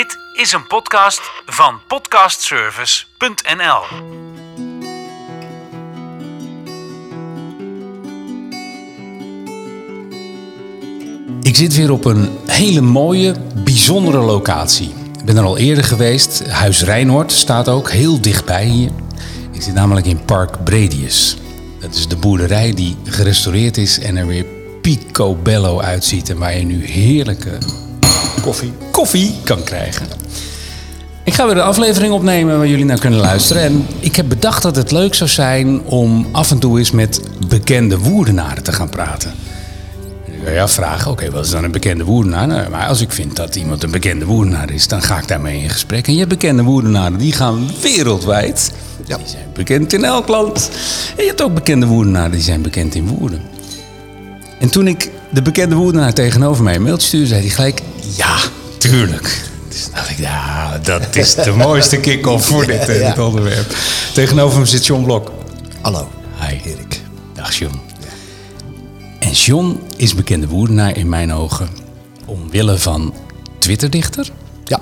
Dit is een podcast van podcastservice.nl. Ik zit weer op een hele mooie, bijzondere locatie. Ik ben er al eerder geweest. Huis Rijnhoord staat ook heel dichtbij hier. Ik zit namelijk in Park Bredius. Dat is de boerderij die gerestaureerd is en er weer picobello uitziet. En waar je nu heerlijke Koffie. koffie kan krijgen. Ik ga weer een aflevering opnemen waar jullie naar kunnen luisteren. En ik heb bedacht dat het leuk zou zijn om af en toe eens met bekende woerdenaren te gaan praten. En je kan je afvragen, oké, wat is dan een bekende woerdenaar? Nou, maar als ik vind dat iemand een bekende woerdenaar is, dan ga ik daarmee in gesprek. En je hebt bekende woerdenaren, die gaan wereldwijd. Ja. Die zijn bekend in elk land. En je hebt ook bekende woerdenaren, die zijn bekend in Woerden. En toen ik de bekende woerdenaar tegenover mij een mailtje stuurde, zei hij gelijk: Ja, tuurlijk. Dus dacht ik, ja, dat is de mooiste kick-off voor dit, eh, Ja. dit onderwerp. Tegenover hem zit John Blok. Hallo. Hi. Erik. Dag John. En John is bekende woerdenaar in mijn ogen. Omwille van Twitterdichter, Ja.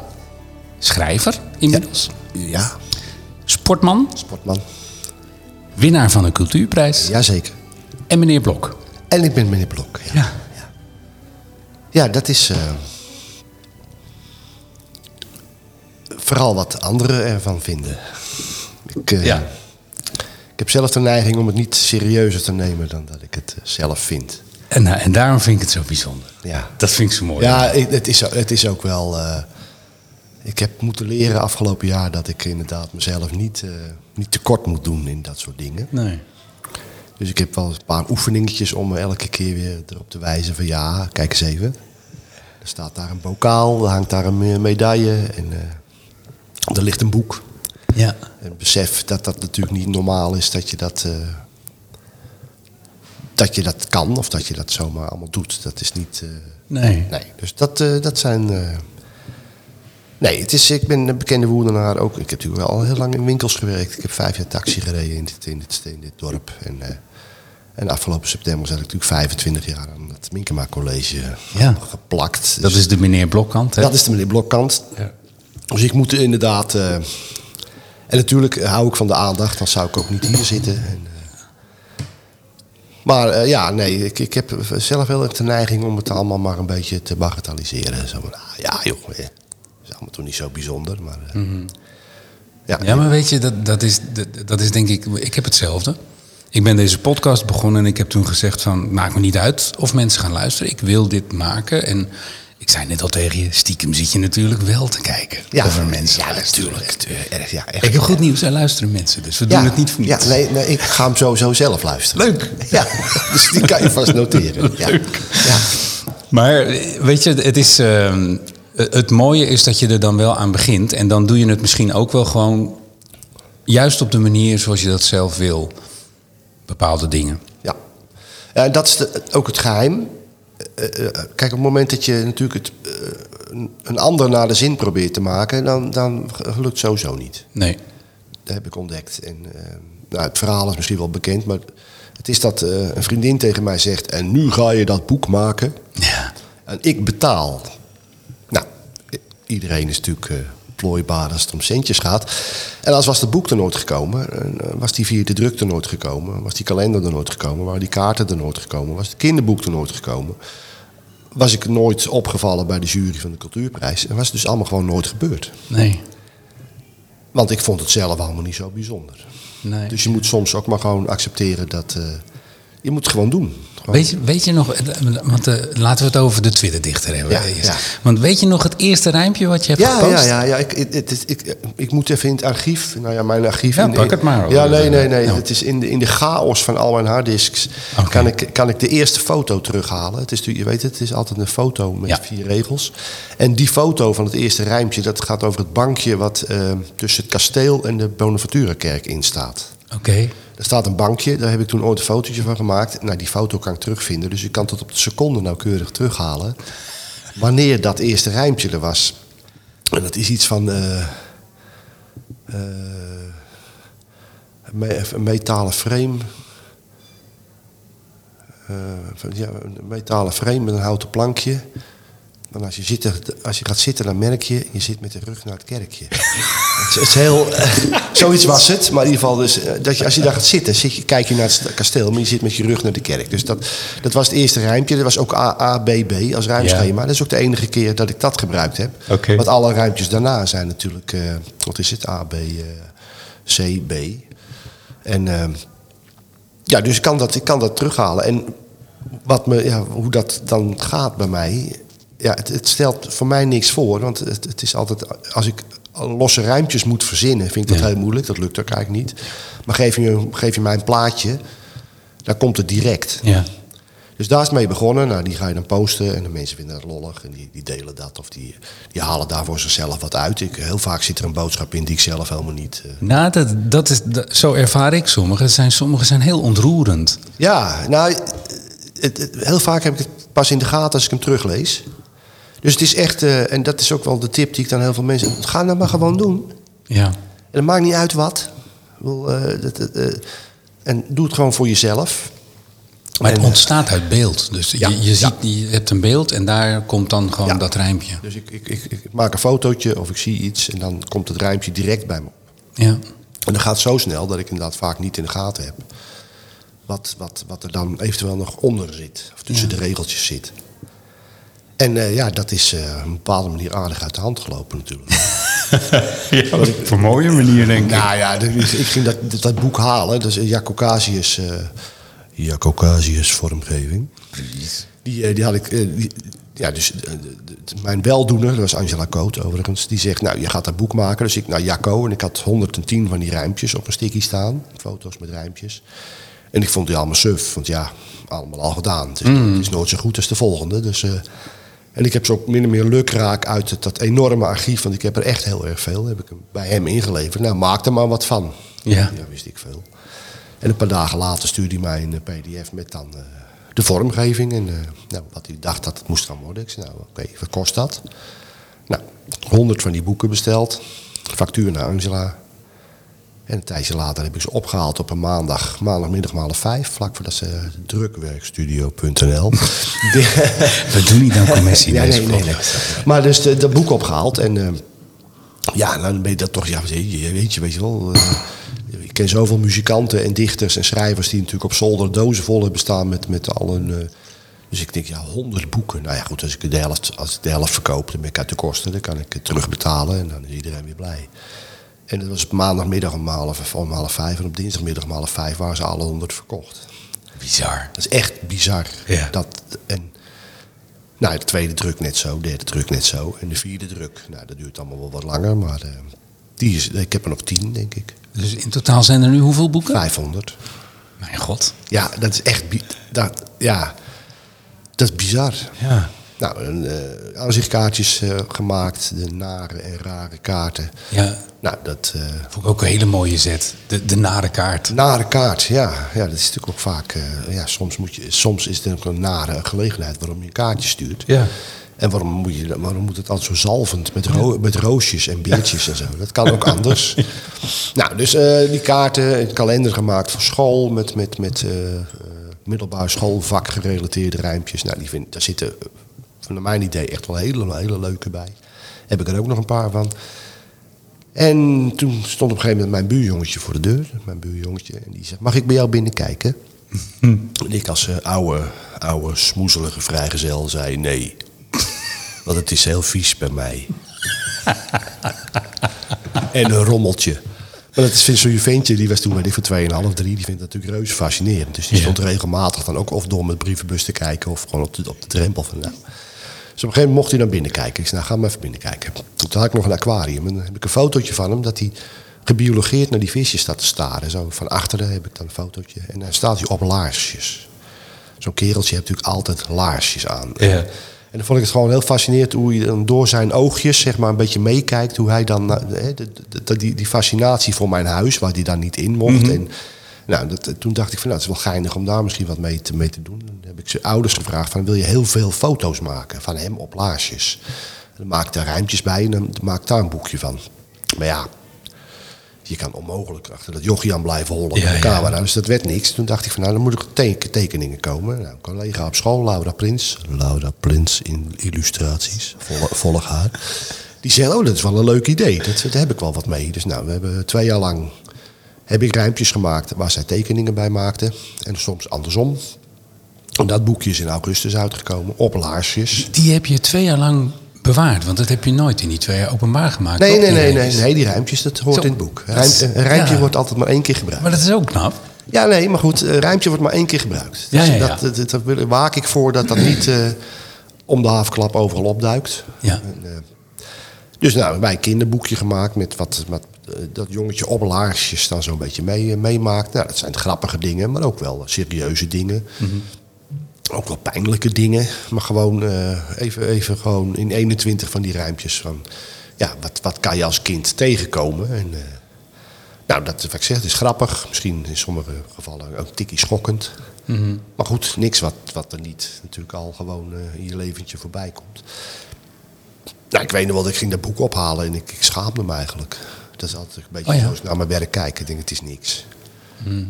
schrijver inmiddels, Ja. sportman, Sportman. winnaar van een cultuurprijs Jazeker. en meneer Blok. En ik ben meneer Blok. Ja, Ja. ja dat is... eh, vooral wat anderen ervan vinden. Ik, eh, Ja. ik heb zelf de neiging om het niet serieuzer te nemen dan dat ik het eh, zelf vind. En, en daarom vind ik het zo bijzonder. Ja. Dat vind ik zo mooi. Ja, ik- het is, het is ook wel... ik heb moeten leren afgelopen jaar dat ik inderdaad mezelf niet, niet tekort moet doen in dat soort dingen. Nee. Dus ik heb wel een paar oefeningetjes om me elke keer weer erop te wijzen van ja, kijk eens even. Er staat daar een bokaal, er hangt daar een me- medaille en eh, er ligt een boek. Ja. En besef dat dat natuurlijk niet normaal is dat je dat, eh, dat je dat kan of dat je dat zomaar allemaal doet. Dat is niet... eh, Nee. Nee, dus dat, dat zijn. Nee, het is, ik ben een bekende woerdenaar ook. Ik heb natuurlijk wel al heel lang in winkels gewerkt. Ik heb vijf jaar taxi gereden in dit, in dit, in dit dorp. En, en afgelopen september zat ik natuurlijk 25 jaar aan het Minkema College Ja. geplakt. Dat Dus is de meneer Blokkant, hè? dat is de meneer Blokkant. Ja. Dus ik moet inderdaad. eh, en natuurlijk hou ik van de aandacht, dan zou ik ook niet hier zitten. En, eh, maar eh, ja, nee, ik, ik heb zelf heel erg de neiging om het allemaal maar een beetje te bagatelliseren. Zo van, ah, ja joh, eh, is allemaal toch niet zo bijzonder. Maar, eh, ja, Ja, maar weet je, dat, dat, is, dat, dat is denk ik... Ik heb hetzelfde. Ik ben deze podcast begonnen en ik heb toen gezegd van... Maakt me niet uit of mensen gaan luisteren. Ik wil dit maken. En ik zei net al tegen je... Stiekem zit je natuurlijk wel te kijken ja, of er mensen ja, luisteren. natuurlijk. erg, ja, echt. Ik heb goed nieuws, er luisteren mensen. Dus we Ja, doen het niet voor niets. Ja, nee, nee, ik ga hem sowieso zelf luisteren. Leuk. Ja, dus die kan je vast noteren. Ja. Ja. Maar weet je, het, is, ehm, het mooie is dat je er dan wel aan begint. En dan doe je het misschien ook wel gewoon... juist op de manier zoals je dat zelf wil. Bepaalde dingen. Ja, en dat is de- ook het geheim. Eh, eh, kijk, op het moment dat je natuurlijk het, eh, een- ander naar de zin probeert te maken, dan, dan lukt sowieso niet. Nee. Dat heb ik ontdekt. En, nou, het verhaal is misschien wel bekend, maar het is dat een vriendin tegen mij zegt: En nu ga je dat boek maken Ja. en ik betaal. Nou, iedereen is natuurlijk plooibaar als het om centjes gaat. En als was het boek er nooit gekomen, en, eh, was die via de druk er nooit gekomen, was die kalender er nooit gekomen, waren die kaarten er nooit gekomen, was het kinderboek er nooit gekomen, was ik nooit opgevallen bij de jury van de cultuurprijs. En was het dus allemaal gewoon nooit gebeurd. Nee. Want ik vond het zelf allemaal niet zo bijzonder. nee. Dus je moet soms ook maar gewoon accepteren dat... eh, je moet het gewoon doen. Weet je, weet je nog, want eh, laten we het over de Twitter-dichter hebben. Ja, eerst. ja. Want weet je nog het eerste rijmpje wat je hebt Ja, gepost? ja, ja, ja. Ik, ik, ik, ik, ik moet even in het archief. Nou ja, mijn archief. Ja, in, pak het maar. Ja, nee, nee, nee. Het is in de, in de chaos van al mijn harddisks kan, ik, kan ik de eerste foto terughalen. Het is natuurlijk, je weet het, het is altijd een foto met vier regels. En die foto van het eerste rijmpje, dat gaat over het bankje wat eh, tussen het kasteel en de Bonaventura-kerk in staat. Oké. Er staat een bankje, daar heb ik toen ooit een fotootje van gemaakt. Nou, die foto kan ik terugvinden, dus ik kan tot op de seconde nauwkeurig terughalen. Wanneer dat eerste rijmpje er was. En dat is iets van. eh, eh, een me- een metalen frame. Eh, ja, een metalen frame met een houten plankje. Want als je, zit, als je gaat zitten, dan merk je, je zit met de rug naar het kerkje. het, is, het is heel, zoiets was het. Maar in ieder geval, dus, eh, dat je, als je daar gaat zitten, zit je, kijk je naar het kasteel, maar je zit met je rug naar de kerk. Dus dat, dat was het eerste rijmpje. Dat was ook A, A, B, B als ruimschema. Dat is ook de enige keer dat ik dat gebruikt heb. Want alle ruimtjes daarna zijn natuurlijk, eh, wat is het, A, B, eh, C, B. En eh, ja, dus ik kan, dat, ik kan dat terughalen. En wat me, ja, hoe dat dan gaat bij mij, ja, het, het stelt voor mij niks voor. Want het, het is altijd, als ik losse ruimtjes moet verzinnen, vind ik dat Ja. heel moeilijk. Dat lukt ook eigenlijk niet. Maar geef je, geef je mij een plaatje, dan komt het direct. Ja. Dus daar is het mee begonnen. Nou, die ga je dan posten en de mensen vinden dat lollig en die, die delen dat of die, die halen daar voor zichzelf wat uit. Ik, heel vaak zit er een boodschap in die ik zelf helemaal niet. eh, Nou, dat, dat is, dat- zo ervaar ik sommige. Zijn, sommige zijn heel ontroerend. Ja, nou, het, het- heel vaak heb ik het pas in de gaten als ik hem teruglees. Dus het is echt, eh, en dat is ook wel de tip die ik dan heel veel mensen. Ga dat maar gewoon doen. Ja. En het maakt niet uit wat. Bedoel, eh, dat, eh, en doe het gewoon voor jezelf. Maar het En, ontstaat uit beeld. Dus Ja, je, je, ziet, ja. je hebt een beeld en daar komt dan gewoon Ja. dat rijmpje. Dus ik, ik, ik, ik maak een fotootje of ik zie iets en dan komt het rijmpje direct bij me op. Ja. En dat gaat zo snel dat ik inderdaad vaak niet in de gaten heb. Wat, wat, wat er dan eventueel nog onder zit. Of tussen de regeltjes zit. En eh, ja, dat is eh, op een bepaalde manier aardig uit de hand gelopen natuurlijk. ja op een mooie manier, denk ik. nou ja, is- ik ging dat, dat, boek halen. Dat is Jaco Casius, eh Jaco Casius vormgeving. Die, eh, die had ik... eh, die- ja, dus eh, mijn weldoener, dat was Angela Coot overigens, die zegt, nou, je gaat dat boek maken. Dus ik naar Jacco en ik had 110 van die rijmpjes op een sticky staan. Foto's met rijmpjes. En ik vond die allemaal suf, want ja, allemaal al gedaan. Het is, het is nooit zo goed als de volgende. Dus, eh, en ik heb ze ook min of meer lukraak uit het, dat enorme archief, want ik heb er echt heel erg veel, heb ik hem bij hem ingeleverd. Nou, maak er maar wat van. Ja. Ja, wist ik veel. En een paar dagen later stuurde hij mij een eh, pdf met dan eh, de vormgeving. En eh, nou, wat hij dacht dat het moest gaan worden. Ik zei, nou oké, wat kost dat? Nou, honderd van die boeken besteld. Factuur naar Angela. En een tijdje later heb ik ze opgehaald op een maandag, maandagmiddag om half vijf. Vlak voordat ze drukwerkstudio.nl. We doen niet aan commissie. Ja, nee, nee, nee. Maar dus de- dat boek opgehaald. En eh, ja, dan ben je dat toch, ja, weet je, weet je, wel. eh, ik ken zoveel muzikanten en dichters en schrijvers die natuurlijk op zolder dozen vol hebben staan met, met al hun. eh, dus ik denk, ja, honderd boeken. Nou ja, goed, als ik de helft, als ik de helft verkoop, dan ben ik uit de kosten. Dan kan ik het terugbetalen en dan is iedereen weer blij. En dat was op maandagmiddag om half, om half vijf. En op dinsdagmiddag om half vijf waren ze alle honderd verkocht. Bizar. Dat is echt bizar. Ja. Dat, en, nou, de tweede druk net zo, de derde druk net zo. En de vierde druk, nou, dat duurt allemaal wel wat langer. Maar eh, die is, ik heb er nog tien, denk ik. Dus in totaal zijn er nu hoeveel boeken? 500. Mijn god. Ja, dat is echt... Dat, ja, dat is bizar. Ja. Nou, een, eh, aanzichtkaartjes eh, gemaakt. De nare en rare kaarten. Ja, Nou, dat... eh, vond ik ook een hele mooie zet. De, de nare kaart. Nare kaart, ja. ja. Dat is natuurlijk ook vaak... ja, soms, moet je, soms is het ook een nare gelegenheid waarom je een kaartje stuurt. Ja. En waarom moet, je, waarom moet het altijd zo zalvend met, ro- met roosjes en beertjes en zo? Dat kan ook anders. Nou, dus die kaarten, een kalender gemaakt voor school met, met, met middelbare schoolvak gerelateerde rijmpjes. Nou, die vind, daar zitten, van mijn idee, echt wel hele, hele leuke bij. Heb ik er ook nog een paar van. En toen stond op een gegeven moment mijn buurjongetje voor de deur. Mijn buurjongetje. En die zegt, mag ik bij jou binnenkijken? En ik als eh, oude, oude, smoezelige vrijgezel zei nee. Want het is heel vies bij mij. en een rommeltje. Maar dat is zo'n ventje, die was toen ik van 2,5, 3. Die vindt dat natuurlijk reuze fascinerend. Dus die Ja. stond regelmatig dan ook of door met brievenbus te kijken... of gewoon op de, op de drempel van nou. Dus op een gegeven moment mocht hij naar binnen kijken. Ik zei, nou ga maar even binnenkijken. Toen had ik nog een aquarium. En dan heb ik een fotootje van hem dat hij gebiologeerd naar die visjes staat te staren. Zo van achteren heb ik dan een fotootje. En dan staat hij op laarsjes. Zo'n kereltje heeft natuurlijk altijd laarsjes aan. Ja. En dan vond ik het gewoon heel fascinerend hoe hij dan door zijn oogjes zeg maar, een beetje meekijkt. Hoe hij dan, eh, hè, de- die, die fascinatie voor mijn huis, waar hij dan niet in mocht. En nou, dat, toen dacht ik van nou, het is wel geinig om daar misschien wat mee te, mee te doen. Dan heb ik zijn ouders gevraagd van wil je heel veel foto's maken van hem op laarsjes. En dan maak ik daar rijmpjes bij en dan maak ik daar een boekje van. Maar ja, je kan onmogelijk achter dat jochie aan blijven hollen Ja, met de ja. camera. Dus dat werd niks. Toen dacht ik van nou, dan moet er teken- tekeningen komen. Nou, een collega op school, Laura Prins. Laura Prins in illustraties. Volle, volg haar. Die zei, oh, dat is wel een leuk idee. Dat, daar heb ik wel wat mee. Dus nou, we hebben twee jaar lang heb ik ruimpjes gemaakt waar zij tekeningen bij maakte. En soms andersom. En dat boekje is in augustus uitgekomen, op laarsjes. Die heb je twee jaar lang bewaard, want dat heb je nooit in die twee jaar openbaar gemaakt. Nee, nee, nee, nee, nee, die ruimpjes, dat hoort Zo, in het boek. een ruimpje ja. wordt altijd maar één keer gebruikt. Maar dat is ook knap. Ja, nee, maar goed, een ruimpje wordt maar één keer gebruikt. Dus ja, ja. Dat, dat, waak ik voor dat dat niet eh, om de havenklap overal opduikt. Ja. En, eh, dus nou, wij een kinderboekje gemaakt met wat, wat eh, dat jongetje op laarsjes dan zo'n beetje mee, eh, meemaakt. Nou, dat zijn grappige dingen, maar ook wel serieuze dingen. Mhm. Ook wel pijnlijke dingen, maar gewoon eh, even, even gewoon in 21 van die ruimpjes van... Ja, wat, wat kan je als kind tegenkomen? En, nou, dat wat ik zeg, het is grappig. Misschien in sommige gevallen ook tikkie schokkend. Maar goed, niks wat, wat er niet natuurlijk al gewoon in je leventje voorbij komt. Nou, ik weet nog wel, ik ging dat boek ophalen en ik, ik schaamde me eigenlijk. Dat is altijd een beetje Oh ja. naar mijn werk kijken. Ik denk, het is niks.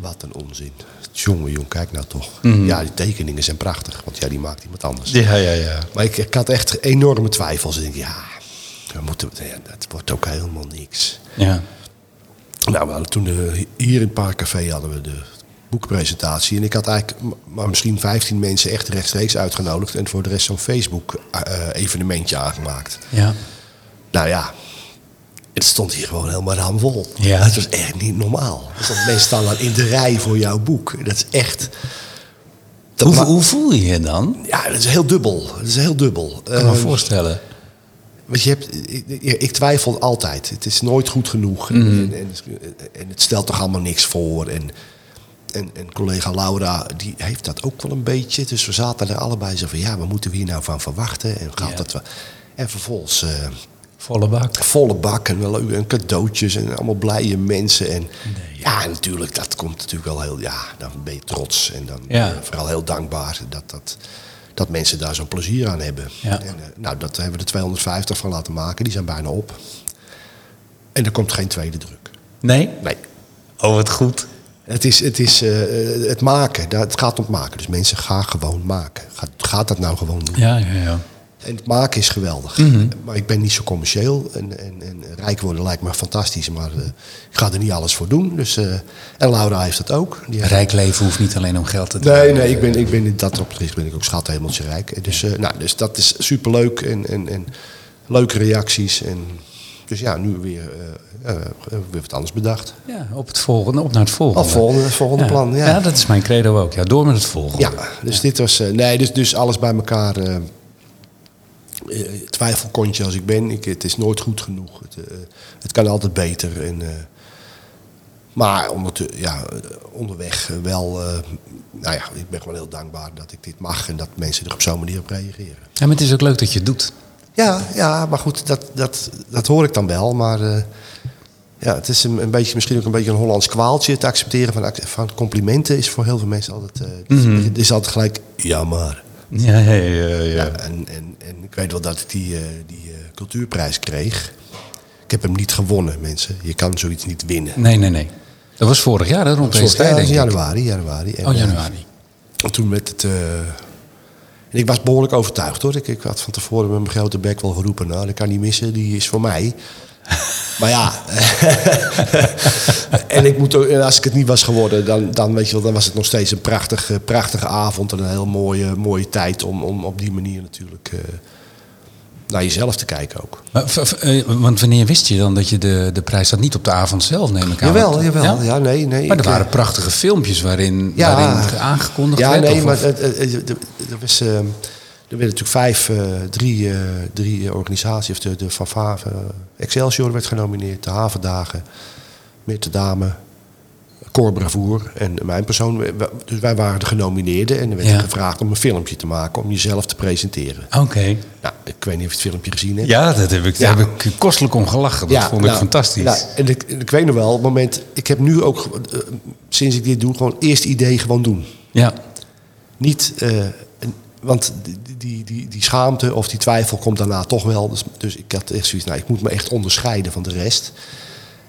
Wat een onzin. Jongen, jong, kijk nou toch. Ja, die tekeningen zijn prachtig, want ja, die maakt iemand anders. Ja, ja, ja. Maar ik, ik had echt enorme twijfels. Ik denk, ja, we moeten, ja, dat wordt ook helemaal niks. ja. Nou, we hadden toen de, hier in Parkcafé hadden we de boekpresentatie. En ik had eigenlijk maar misschien 15 mensen echt rechtstreeks uitgenodigd. En voor de rest zo'n Facebook-evenementje aangemaakt. Ja. Nou ja, het stond hier gewoon helemaal ramvol. Ja. Het was echt niet normaal. Dat mensen staan dan in de rij voor jouw boek. Dat is echt... Dat Hoe, voel je je dan? Ja, dat is heel dubbel. Dat is heel dubbel. Ik kan me Ehm, voorstellen. Want je hebt, ik, ik- ik twijfel altijd. Het is nooit goed genoeg. Mhm. En, en, en het stelt toch allemaal niks voor. En, en, en collega Laura, die heeft dat ook wel een beetje. Dus we zaten er allebei zo van... ja, wat moeten we hier nou van verwachten? En gaat Ja. dat wel... En vervolgens eh, Volle bak. volle bak en, wel leuk- en cadeautjes en allemaal blije mensen. En ja, natuurlijk, dat komt natuurlijk wel heel... Ja, dan ben je trots en dan Ja. vooral heel dankbaar dat, dat, dat mensen daar zo'n plezier aan hebben. En, eh, nou, dat hebben we er 250 van laten maken. Die zijn bijna op. En er komt geen tweede druk. Nee? Nee. Oh, wat goed. Het is, het, is eh, het maken. Daar- Het gaat om maken. Dus mensen gaan gewoon maken. Gaat, gaat dat nou gewoon doen. Ja, ja, ja. En het maken is geweldig. Maar ik ben niet zo commercieel. En, en, en rijk worden lijkt me fantastisch. Maar eh, ik ga er niet alles voor doen. Dus, eh, en Laura heeft dat ook. Die Rijk leven hoeft niet alleen om geld te doen. Nee, nee, ik ben, ik ben in dat opzicht ben ik ook schathemeltje rijk. Dus, eh, nou, dus dat is superleuk en, en, en leuke reacties. En, dus ja, nu weer, eh, eh, weer wat anders bedacht. Ja, op het volgende, op naar het volgende. Al volgende, het volgende ja. plan, ja. dat is mijn credo ook. Ja, door met het volgende. Ja, dus dit was. eh, nee, dus, dus alles bij elkaar. eh, eh, twijfelkontje als ik ben. Ik, het is nooit goed genoeg. Het, eh, het kan altijd beter. En, eh, maar ondertu- ja, eh, onderweg eh, wel. eh, nou ja, ik ben gewoon heel dankbaar dat ik dit mag en dat mensen er op zo'n manier op reageren. Ja, maar het is ook leuk dat je het doet. Ja, ja maar goed, dat, dat, dat hoor ik dan wel. Maar eh, ja, het is een, een beetje, misschien ook een beetje een Hollands kwaaltje. Het accepteren van, van complimenten is voor heel veel mensen altijd. eh, Het is altijd gelijk. Ja, maar. Ja, ja, ja. ja. Ja, en, en, en ik weet wel dat ik die, eh, die cultuurprijs kreeg. Ik heb hem niet gewonnen, mensen. Je kan zoiets niet winnen. Nee, nee, nee. Dat was vorig jaar, hè, rond deze tijd, januari, januari. En, Oh, januari. en toen met het... en ik was behoorlijk overtuigd hoor. Ik, ik had van tevoren met mijn grote bek wel geroepen... nou, dat kan niet missen, die is voor mij. maar ja... en ik moet ook, en als ik het niet was geworden... dan, dan, weet je wel, dan was het nog steeds een prachtige, prachtige avond... en een heel mooie, mooie tijd om, om op die manier natuurlijk... eh, naar jezelf te kijken ook. Eh, want wanneer wist je dan dat je de, de prijs had? Niet op de avond zelf, neem ik aan. Jawel, jawel. Ja, nee, nee. Maar er waren eh, prachtige filmpjes waarin, Ja. waarin aangekondigd Ja, werd. nee, of- maar er was... eh, Er werden natuurlijk vijf, drie, drie organisaties. Of de, de Van Excelsior werd genomineerd. De Havendagen, Mitte Dame, Cor Bravoer en mijn persoon. Dus wij waren de genomineerden. En er werd Ja. gevraagd om een filmpje te maken. Om jezelf te presenteren. Oké. Nou, ik weet niet of je het filmpje gezien hebt. Ja, dat heb ik, Ja. daar heb ik kostelijk om gelachen. Dat vond ik nou, fantastisch. nou, en ik, ik weet nog wel, op het moment... Ik heb nu ook, eh, sinds ik dit doe, gewoon eerst idee gewoon doen. ja. Niet, eh, want die, die, die, die schaamte of die twijfel komt daarna toch wel. Dus, dus ik had echt zoiets, nou, ik moet me echt onderscheiden van de rest.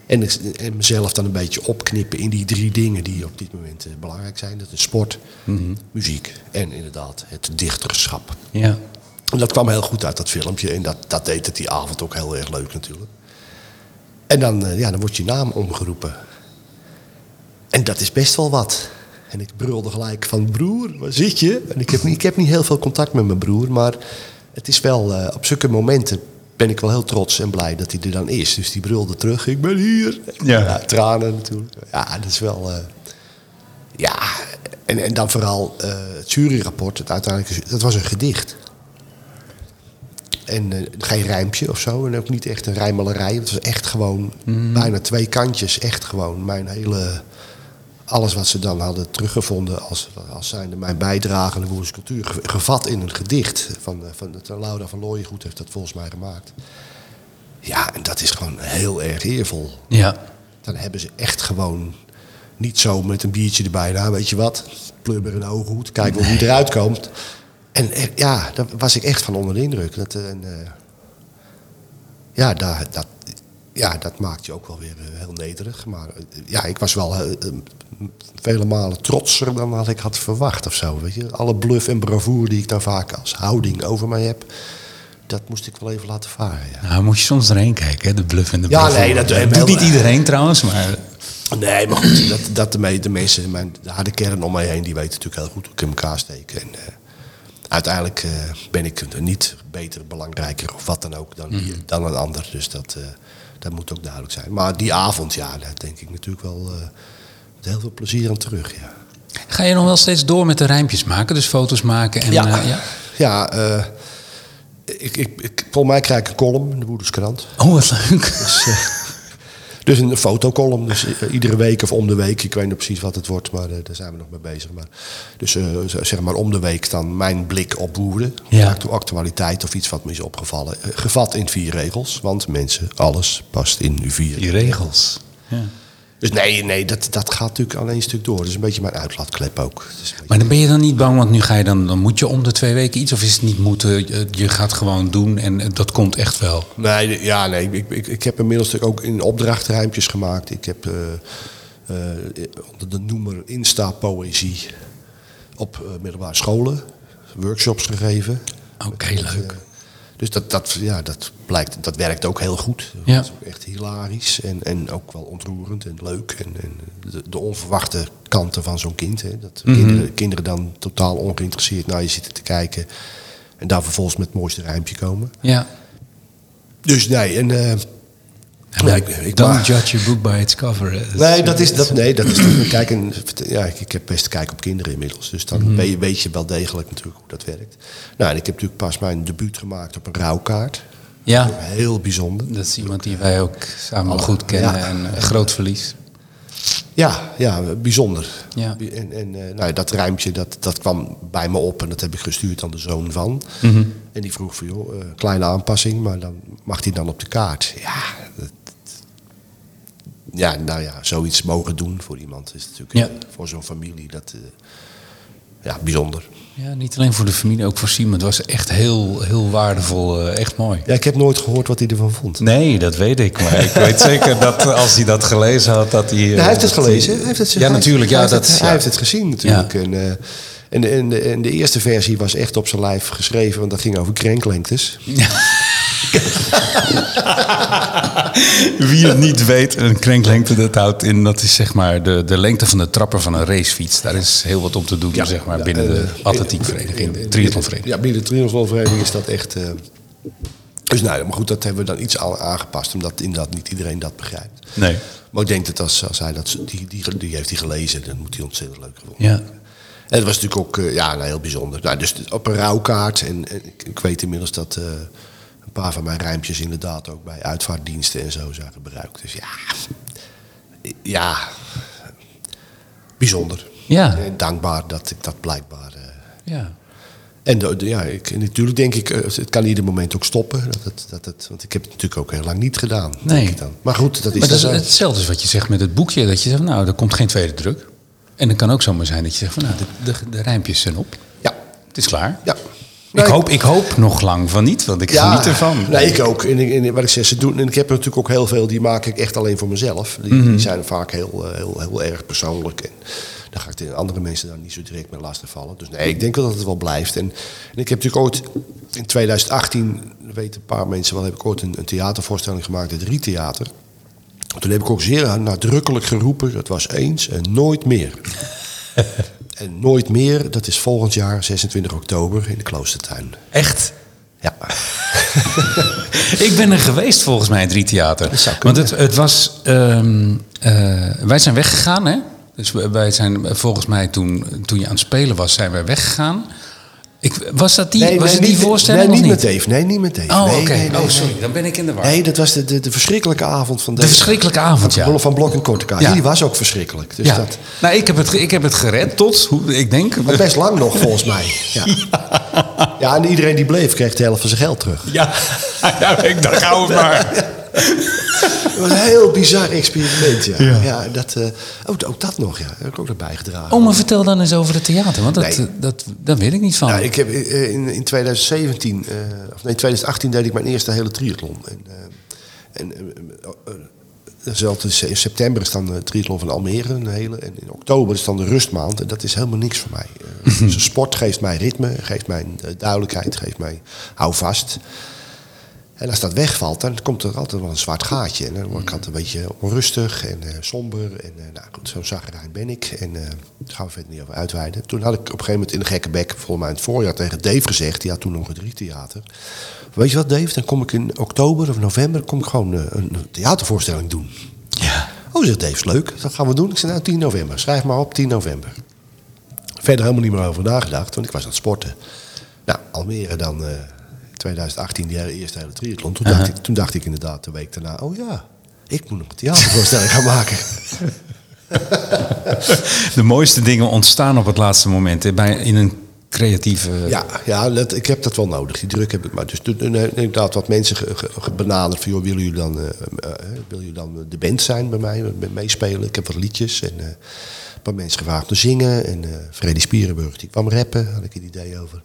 En, mezelf dan een beetje opknippen in die drie dingen die op dit moment eh, belangrijk zijn. Dat is sport, muziek en inderdaad het dichterschap. Ja. En dat kwam heel goed uit dat filmpje. En dat, dat deed het die avond ook heel erg leuk natuurlijk. En dan, eh, ja, dan wordt je naam omgeroepen. En dat is best wel wat. En ik brulde gelijk van broer, waar zit je? En ik heb, niet, ik heb niet heel veel contact met mijn broer. Maar het is wel, eh, op zulke momenten ben ik wel heel trots en blij dat hij er dan is. Dus die brulde terug, ik ben hier. Ja. tranen natuurlijk. Ja, dat is wel... eh, ja, en, en dan vooral eh, het juryrapport. Het uiteindelijk, dat was een gedicht. En eh, geen rijmpje of zo. En ook niet echt een rijmelerij. Het was echt gewoon bijna twee kantjes. Echt gewoon mijn hele... Alles wat ze dan hadden teruggevonden als, als zijnde mijn bijdrage aan de Boerse cultuur. ge- Gevat in een gedicht. Van, eh, van, van Laura van Looijengoed heeft dat volgens mij gemaakt. Ja, en dat is gewoon heel erg eervol. Ja. Dan hebben ze echt gewoon niet zo met een biertje erbij. Nou, weet je wat? Plummer een ooghoed. Kijk wel hoe die eruit komt. En ja, daar was ik echt van onder de indruk. Dat, eh, en, eh, ja, daar, dat, ja, dat maakt je ook wel weer eh, heel nederig. Maar eh, ja, ik was wel eh, eh, vele malen trotser dan wat ik had verwacht of zo. Weet je? Alle bluff en bravoure die ik dan vaak als houding over mij heb... dat moest ik wel even laten varen, ja. Nou, moet je soms erheen kijken, hè? de bluff en de Ja, bravoure. nee, dat- doet niet iedereen trouwens, maar... Nee, maar goed, dat, dat de, de mensen, mijn, de harde kern om mij heen, die weten natuurlijk heel goed hoe ik in elkaar steek. En eh, uiteindelijk eh, ben ik niet beter, belangrijker of wat dan ook dan, die- dan een ander. Dus dat, eh, dat moet ook duidelijk zijn. Maar die avond, ja, daar denk ik natuurlijk wel eh, met heel veel plezier aan terug. Ja, Ga je nog wel steeds door met de rijmpjes maken? Dus foto's maken en... ja, eh, ja? ja eh, ik, ik, ik, volgens mij krijg ik een column in de Woederskrant. Oh, wat leuk. Dus, dus een fotocolumn, dus eh, iedere week of om de week. Ik weet niet precies wat het wordt, maar eh, daar zijn we nog mee bezig. Maar, dus eh, zeg maar om de week dan mijn blik op woede. Ja. Actu- Actualiteit of iets wat me is opgevallen. Gevat in vier regels, want mensen, alles past in vier Die regels. Ja. Dus nee, nee dat, dat gaat natuurlijk alleen een stuk door. Dat is een beetje mijn uitlaatklep ook. Beetje- Maar dan ben je dan niet bang, want nu ga je dan, dan moet je om de twee weken iets, of is het niet moeten? Je- gaat gewoon doen en dat komt echt wel. Nee, ja, nee. Ik, ik, ik heb inmiddels ook in opdracht rijmpjes gemaakt. Ik heb eh, eh, onder de noemer Insta-poëzie op eh, middelbare scholen workshops gegeven. Oké, leuk. Dus dat, dat, ja, dat, blijkt, dat werkt ook heel goed. Ja. Dat is ook echt hilarisch en, en ook wel ontroerend en leuk. En, en de, de onverwachte kanten van zo'n kind. Hè. Dat Mhm. kinderen, kinderen dan totaal ongeïnteresseerd naar je zitten te kijken. En daar vervolgens met het mooiste rijmpje komen. Ja. Dus nee, en... eh, ja, ik, ik Don't judge your book by its cover. hè. Nee, dat is, dat, nee, dat is kijk, en, ja, ik, ik heb best kijk op kinderen inmiddels. Dus dan weet, je, weet je wel degelijk natuurlijk hoe dat werkt. Nou, en ik heb natuurlijk pas mijn debuut gemaakt op een rouwkaart. Ja, Heel bijzonder. dat is iemand die wij ook samen goed kennen Ja. en een groot verlies. Ja, ja, bijzonder. Ja. En, en eh, nou, dat rijmpje, dat, dat kwam bij me op en dat heb ik gestuurd aan de zoon van. Mhm. En die vroeg van, joh, eh, kleine aanpassing, maar dan mag hij dan op de kaart. Ja, dat, ja, nou ja, zoiets mogen doen voor iemand is natuurlijk Ja. voor zo'n familie dat, eh, ja, bijzonder. Ja, niet alleen voor de familie, ook voor Simon. Het was echt heel, heel waardevol, eh, echt mooi. Ja, ik heb nooit gehoord wat hij ervan vond. Nee, dat weet ik. Maar ik weet zeker dat als hij dat gelezen had, dat hij... hij heeft het gelezen. Hij heeft het, Ja, hij- natuurlijk. Hij, Ja, heeft, dat, het, ja. hij heeft het gezien natuurlijk. En, eh, en, de, en, de, en de eerste versie was echt op zijn lijf geschreven, want dat ging over krenklengtes. Wie het niet weet, een krenklengte, dat houdt in, dat is zeg maar de, de lengte van de trappen van een racefiets. Daar is heel wat om te doen, zeg maar, Ja, binnen de eh, atletiekvereniging, de triathlonvereniging. Ja, binnen de triathlonvereniging is dat echt... eh, dus nou, maar goed, dat hebben we dan iets aan- aangepast, omdat inderdaad niet iedereen dat begrijpt. Nee. Maar ik denk dat als, als hij dat, die, die, die heeft hij gelezen, dan moet hij ontzettend leuk gevonden. Ja. En het was natuurlijk ook eh, ja, nou, heel bijzonder. Nou, dus op een rouwkaart. En, en ik, weet inmiddels dat eh, paar van mijn rijmpjes inderdaad ook bij uitvaartdiensten en zo zijn gebruikt. Dus ja, ja bijzonder. Ja. En dankbaar dat ik dat blijkbaar. eh, Ja. en de, de- ja, ik, en natuurlijk denk ik, eh, het kan ieder moment ook stoppen. Dat het, dat het, want ik heb het natuurlijk ook heel lang niet gedaan. denk Nee. ik dan. Maar goed, dat is Maar dat is hetzelfde als wat je zegt met het boekje. Dat je zegt, nou, er komt geen tweede druk. En het kan ook zomaar zijn dat je zegt van, nou, de, de, de rijmpjes zijn op. Ja, Het is klaar. ja. Nee. Ik, hoop, ik hoop nog lang van niet, want ik geniet ervan. Nee, ik ook. En, wat ik zeg, ze doen, en ik heb er natuurlijk ook heel veel, die maak ik echt alleen voor mezelf. Die, Mhm. die zijn vaak heel, eh, heel, heel erg persoonlijk. En daar ga ik de andere mensen dan niet zo direct mee lastig vallen. Dus nee, ik denk wel dat het wel blijft. En, en ik heb natuurlijk ooit in 2018, dat weten een paar mensen wel, heb ik ooit een, een theatervoorstelling gemaakt, het Riettheater. Toen heb ik ook zeer nadrukkelijk geroepen, dat was eens en nooit meer. en nooit meer, dat is volgend jaar, 26 oktober, in de Kloostertuin. Echt? Ja. Ik ben er geweest volgens mij, het Drietheater. Want het, het was... ehm, eh, wij zijn weggegaan, hè? Dus wij- wij zijn eh, volgens mij toen, toen je aan het spelen was, zijn wij weggegaan. Ik, was dat die, was het die niet, voorstelling Nee, of niet niet? met Dave. Nee, niet met Dave. Oh, nee, oké. nee, nee, oh, sorry. Dan ben ik in de war. Nee, dat was de, de, de verschrikkelijke avond van de Dave. verschrikkelijke avond, ja. Van Blok en Kortekaart. Ja. Die was ook verschrikkelijk. Dus ja. dat, Nou, ik heb, het, ik heb het gered tot, hoe- ik denk... maar best lang nog, volgens mij. Ja. ja, en iedereen die bleef, kreeg de helft van zijn geld terug. Ja, ja ik dacht, hou het maar. Het was een heel bizar experiment, ja. Ja. ja. dat, eh, ook, ook dat nog, ja. Dat heb ik ook nog bijgedragen. Oh, maar vertel dan eens over het theater, want dat, Nee. eh, dat, dat weet ik niet van. Nou, ik heb eh, in, in 2017, eh, of nee, 2018 deed ik mijn eerste hele triathlon. En, eh, en in september is dan de triathlon van Almere, een hele. En in oktober is dan de rustmaand. En dat is helemaal niks voor mij. Dus sport geeft mij ritme, geeft mij duidelijkheid, geeft mij hou vast. En als dat wegvalt, dan komt er altijd wel een zwart gaatje. En dan word ik altijd een beetje onrustig en eh, somber. En uh, nou goed, zo'n zagrijn ben ik. En uh, daar gaan we verder niet over uitweiden. Toen had ik op een gegeven moment in de gekke bek, volgens mij in het voorjaar, tegen Dave gezegd. Die had toen nog een drietheater. Weet je wat, Dave? Dan kom ik in oktober of november kom ik gewoon uh, een theatervoorstelling doen. Ja. Oh, zegt Dave, is leuk. Dat gaan we doen. Ik zei, nou, 10 november. Schrijf maar op, 10 november. Verder helemaal niet meer over nagedacht, want ik was aan het sporten. Nou, Almere dan... Uh, 2018, die eerste hele triathlon. Toen, uh -huh. dacht ik, toen dacht ik inderdaad de week daarna... oh ja, ik moet nog een theatervoorstelling gaan maken. De mooiste dingen ontstaan op het laatste moment. Bij, in een creatieve... Ja, ja dat, ik heb dat wel nodig. Die druk heb ik maar. Dus toen inderdaad wat mensen ge, ge, ge benaderd van... joh, willen jullie dan, uh, uh, wil jullie dan de band zijn bij mij, meespelen? Ik heb wat liedjes en... Uh, een paar mensen gevraagd te zingen. En uh, Freddy Spierenburg, die kwam rappen. Had ik een idee over.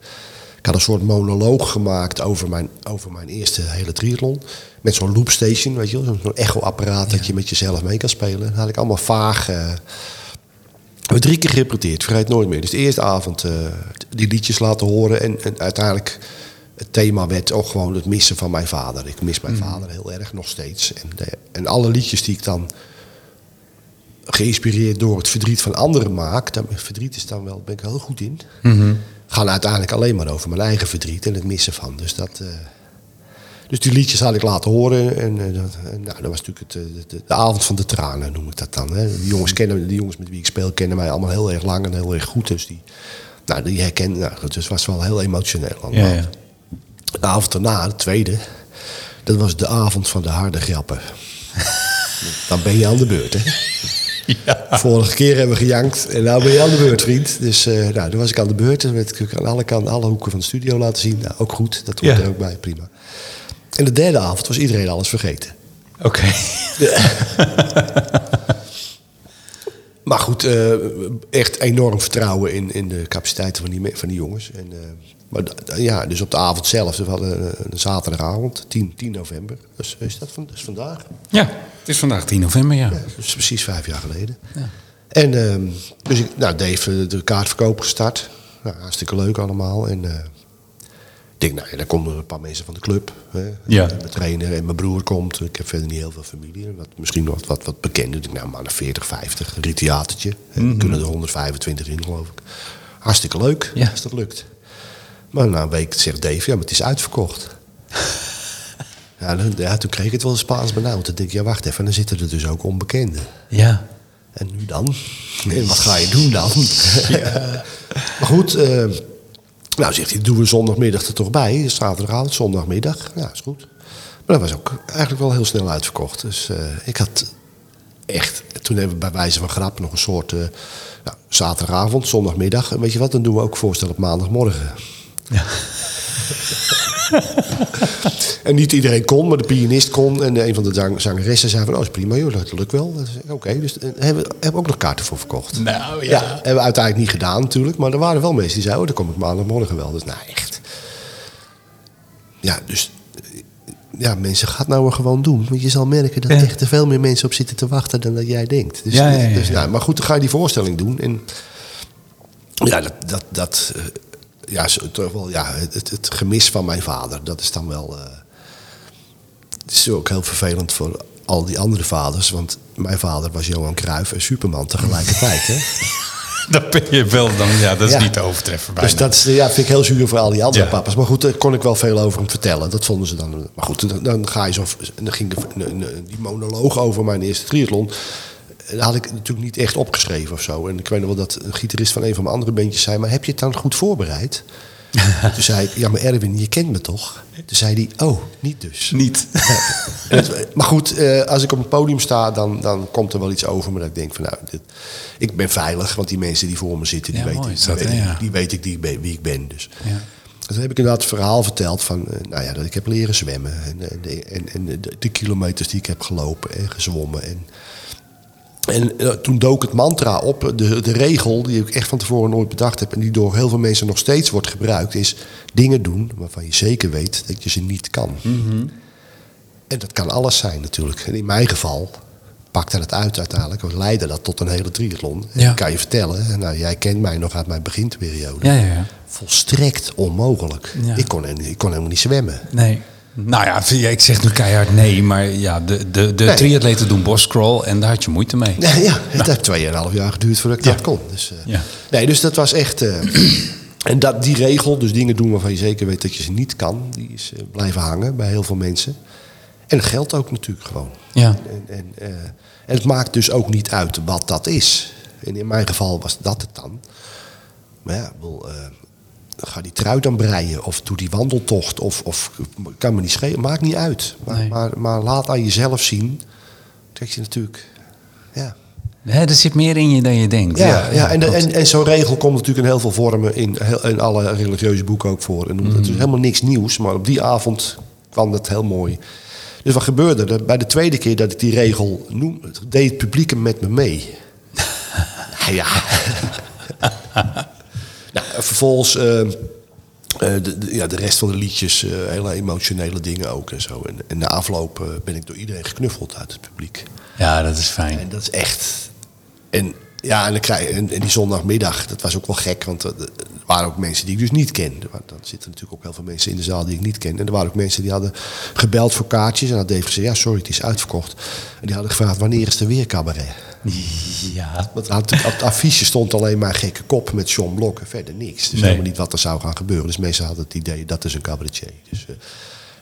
Ik had een soort monoloog gemaakt over mijn, over mijn eerste hele triathlon. Met zo'n loopstation, weet je wel. Zo'n echo-apparaat ja. dat je met jezelf mee kan spelen. Dat had ik allemaal vaag... Uh, we drie keer gerepeteerd, vergeet nooit meer. Dus de eerste avond uh, die liedjes laten horen. En, en, uiteindelijk het thema werd ook gewoon het missen van mijn vader. Ik mis mijn mm. vader heel erg, nog steeds. En, de, en alle liedjes die ik dan geïnspireerd door het verdriet van anderen maak... Daar, verdriet is dan wel, ben ik heel goed in... Mm -hmm gaan uiteindelijk alleen maar over mijn eigen verdriet en het missen van. Dus, dat, uh, dus die liedjes had ik laten horen. En, uh, dat, en nou, dat was natuurlijk het, de, de, avond van de tranen, noem ik dat dan. Hè. Die, jongens kennen, die jongens met wie ik speel kennen mij allemaal heel erg lang en heel erg goed. Dus die, nou, die herkennen, nou, dat dus was wel heel emotioneel. Ja, ja. De avond daarna, de tweede, dat was de avond van de harde grappen. dan ben je aan de beurt, hè? Ja. Vorige keer hebben we gejankt en nou ben je aan de beurt, vriend. Dus uh, nou, toen was ik aan de beurt. En werd ik aan alle kanten, alle hoeken van de studio laten zien. Nou, ook goed, dat hoort ja. er ook bij, prima. En de derde avond was iedereen alles vergeten. Oké. Okay. Maar goed, uh, echt enorm vertrouwen in, in de capaciteiten van die, van die jongens. En, uh, maar ja, dus op de avond zelf, we hadden een, een zaterdagavond, 10, 10 november. Dus is dat, van, dat is vandaag? Ja, het is vandaag 10 november, ja. ja dus precies vijf jaar geleden. Ja. En uh, dus ik, nou, Dave de kaartverkoop gestart. Nou, hartstikke leuk allemaal. En uh, ik denk, nou ja, dan komen er een paar mensen van de club. Hè. Ja. Mijn trainer en mijn broer komt. Ik heb verder niet heel veel familie. Wat, misschien wat, wat, wat bekender. Ik nou, maar een 40, 50. Een theatertje. Mm -hmm. kunnen er 125 in, geloof ik. Hartstikke leuk, ja. als dat lukt. Maar na een week zegt Dave, ja, maar het is uitverkocht. ja, dan, ja, toen kreeg ik het wel Spaans benauwd. Toen denk ik, ja, wacht even, dan zitten er dus ook onbekenden. Ja. En nu dan? En wat ga je doen dan? ja. maar goed, uh, nou zegt hij, doen we zondagmiddag er toch bij. Zaterdagavond, zondagmiddag. Ja, is goed. Maar dat was ook eigenlijk wel heel snel uitverkocht. Dus uh, ik had echt, toen hebben we bij wijze van grap nog een soort... Uh, nou, zaterdagavond, zondagmiddag. En weet je wat, dan doen we ook voorstel op maandagmorgen. Ja. en niet iedereen kon, maar de pianist kon. En een van de zang zangeressen zei van, oh, is prima, joh, dat lukt wel. Oké, okay, dus daar hebben we hebben ook nog kaarten voor verkocht. Nou, ja. ja. Hebben we uiteindelijk niet gedaan natuurlijk. Maar er waren wel mensen die zeiden, oh, dan kom ik maandagmorgen wel. Dus nou, echt. ja, dus eh, ja, mensen, gaat nou gewoon doen. Want je zal merken dat Ja. echt er veel meer mensen op zitten te wachten dan dat jij denkt. Dus, Ja, ja, dus, nou, maar goed, dan ga je die voorstelling doen. En ja, dat, dat, dat eh, ja, toch wel, ja het, het, gemis van mijn vader, dat is dan wel. het is ook heel vervelend voor al die andere vaders. Want mijn vader was Johan Cruijff en Superman tegelijkertijd. Hè? Dat ben je wel dan, ja, dat is Ja. niet te overtreffen bijna. Dus dat is, ja, vind ik heel zuur voor al die andere Ja. papa's. Maar goed, daar kon ik wel veel over hem vertellen. Dat vonden ze dan. Maar goed, dan, dan ga je zo. Dan ging de, die monoloog over mijn eerste triathlon. Dat had ik natuurlijk niet echt opgeschreven of zo. En ik weet nog wel dat een gitarist van een van mijn andere bandjes zei... maar heb je het dan goed voorbereid? Toen zei ik, ja maar Erwin, je kent me toch? Toen zei hij, oh, niet dus. niet. Maar goed, eh, als ik op een podium sta, dan, dan komt er wel iets over me dat ik denk van nou, dit, ik ben veilig, want die mensen die voor me zitten, die, Ja, weten, mooi die, dat, weten, hè, ja. die weet ik die, wie ik ben. Dus. Ja. Dus heb ik inderdaad het verhaal verteld van eh, nou ja, dat ik heb leren zwemmen. En, en, de- en, en de, de kilometers die ik heb gelopen en gezwommen. En, en eh, toen dook het mantra op, de, de regel die ik echt van tevoren nooit bedacht heb... en die door heel veel mensen nog steeds wordt gebruikt... is dingen doen waarvan je zeker weet dat je ze niet kan. En dat kan alles zijn natuurlijk. En in mijn geval pakte het uit uiteindelijk. want Leidde dat tot een hele triathlon. En Ja. ik kan je vertellen, nou, jij kent mij nog uit mijn beginperiode. Ja, ja, ja. Volstrekt onmogelijk. Ik, kon, helemaal- ik kon helemaal niet zwemmen. Nee. Nou ja, ik zeg nu keihard nee, maar ja, de, de, de Nee. triatleten doen boscrawl en daar had je moeite mee. Ja, ja het heeft tweeënhalf jaar geduurd voordat ik Ja. dat kon. Dus, eh, Ja. Nee, dus dat was echt... eh, en dat, die regel, dus dingen doen waarvan je zeker weet dat je ze niet kan... die is eh, blijven hangen bij heel veel mensen. En dat geldt ook natuurlijk gewoon. Ja. En, en, en het maakt dus ook niet uit wat dat is. En in mijn geval was dat het dan. Maar ja, eh, ga die trui dan breien of doe die wandeltocht. Of, of kan me niet schelen, maakt niet uit. Maar, Nee. maar, maar laat aan jezelf zien dat je natuurlijk... Ja, er zit meer in je dan je denkt. ja, ja, en, en, en zo'n regel komt natuurlijk in heel veel vormen in, in alle religieuze boeken ook voor. En Mhm. Het is helemaal niks nieuws, maar op die avond kwam dat heel mooi. Dus wat gebeurde er? Bij de tweede keer dat ik die regel noem, deed het publiek hem met me mee. ja. nou, vervolgens eh, eh, de, de- ja, de rest van de liedjes, eh, hele emotionele dingen ook en zo. En, en na afloop eh, ben ik door iedereen geknuffeld uit het publiek. ja, dat is fijn. En dat is echt. En ja, en, dan krijg, en, en die zondagmiddag, dat was ook wel gek, want er waren ook mensen die ik dus niet kende. Want dan zitten natuurlijk ook heel veel mensen in de zaal die ik niet ken. En er waren ook mensen die hadden gebeld voor kaartjes en hadden even gezegd: ja, sorry, het is uitverkocht. En die hadden gevraagd: wanneer is er weer cabaret? Ja. Want op het affiche stond alleen maar een gekke kop met John Blok en verder niks. Dus Nee. helemaal niet wat er zou gaan gebeuren. Dus mensen hadden het idee dat is een cabaretier. Dus, eh,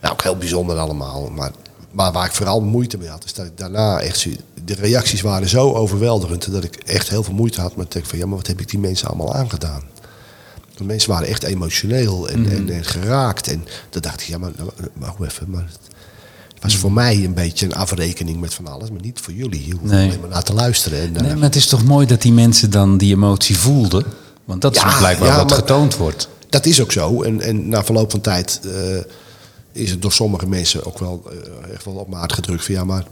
nou, ook heel bijzonder allemaal. Maar, maar waar ik vooral moeite mee had, is dat ik daarna echt... De reacties waren zo overweldigend dat ik echt heel veel moeite had. met te denken van, ja, maar wat heb ik die mensen allemaal aangedaan? De mensen waren echt emotioneel en, en, en geraakt. En dan dacht ik, ja, maar, maar wacht even. Maar het was voor mij een beetje een afrekening met van alles, maar niet voor jullie. Je hoeft Nee. alleen maar naar te luisteren. En, Nee, eh, maar het is toch mooi dat die mensen dan die emotie voelden? Want dat is Ja, blijkbaar ja, wat getoond wordt. Dat is ook zo. En, en na verloop van tijd eh, is het door sommige mensen ook wel eh, echt wel op maat gedrukt van ja, maar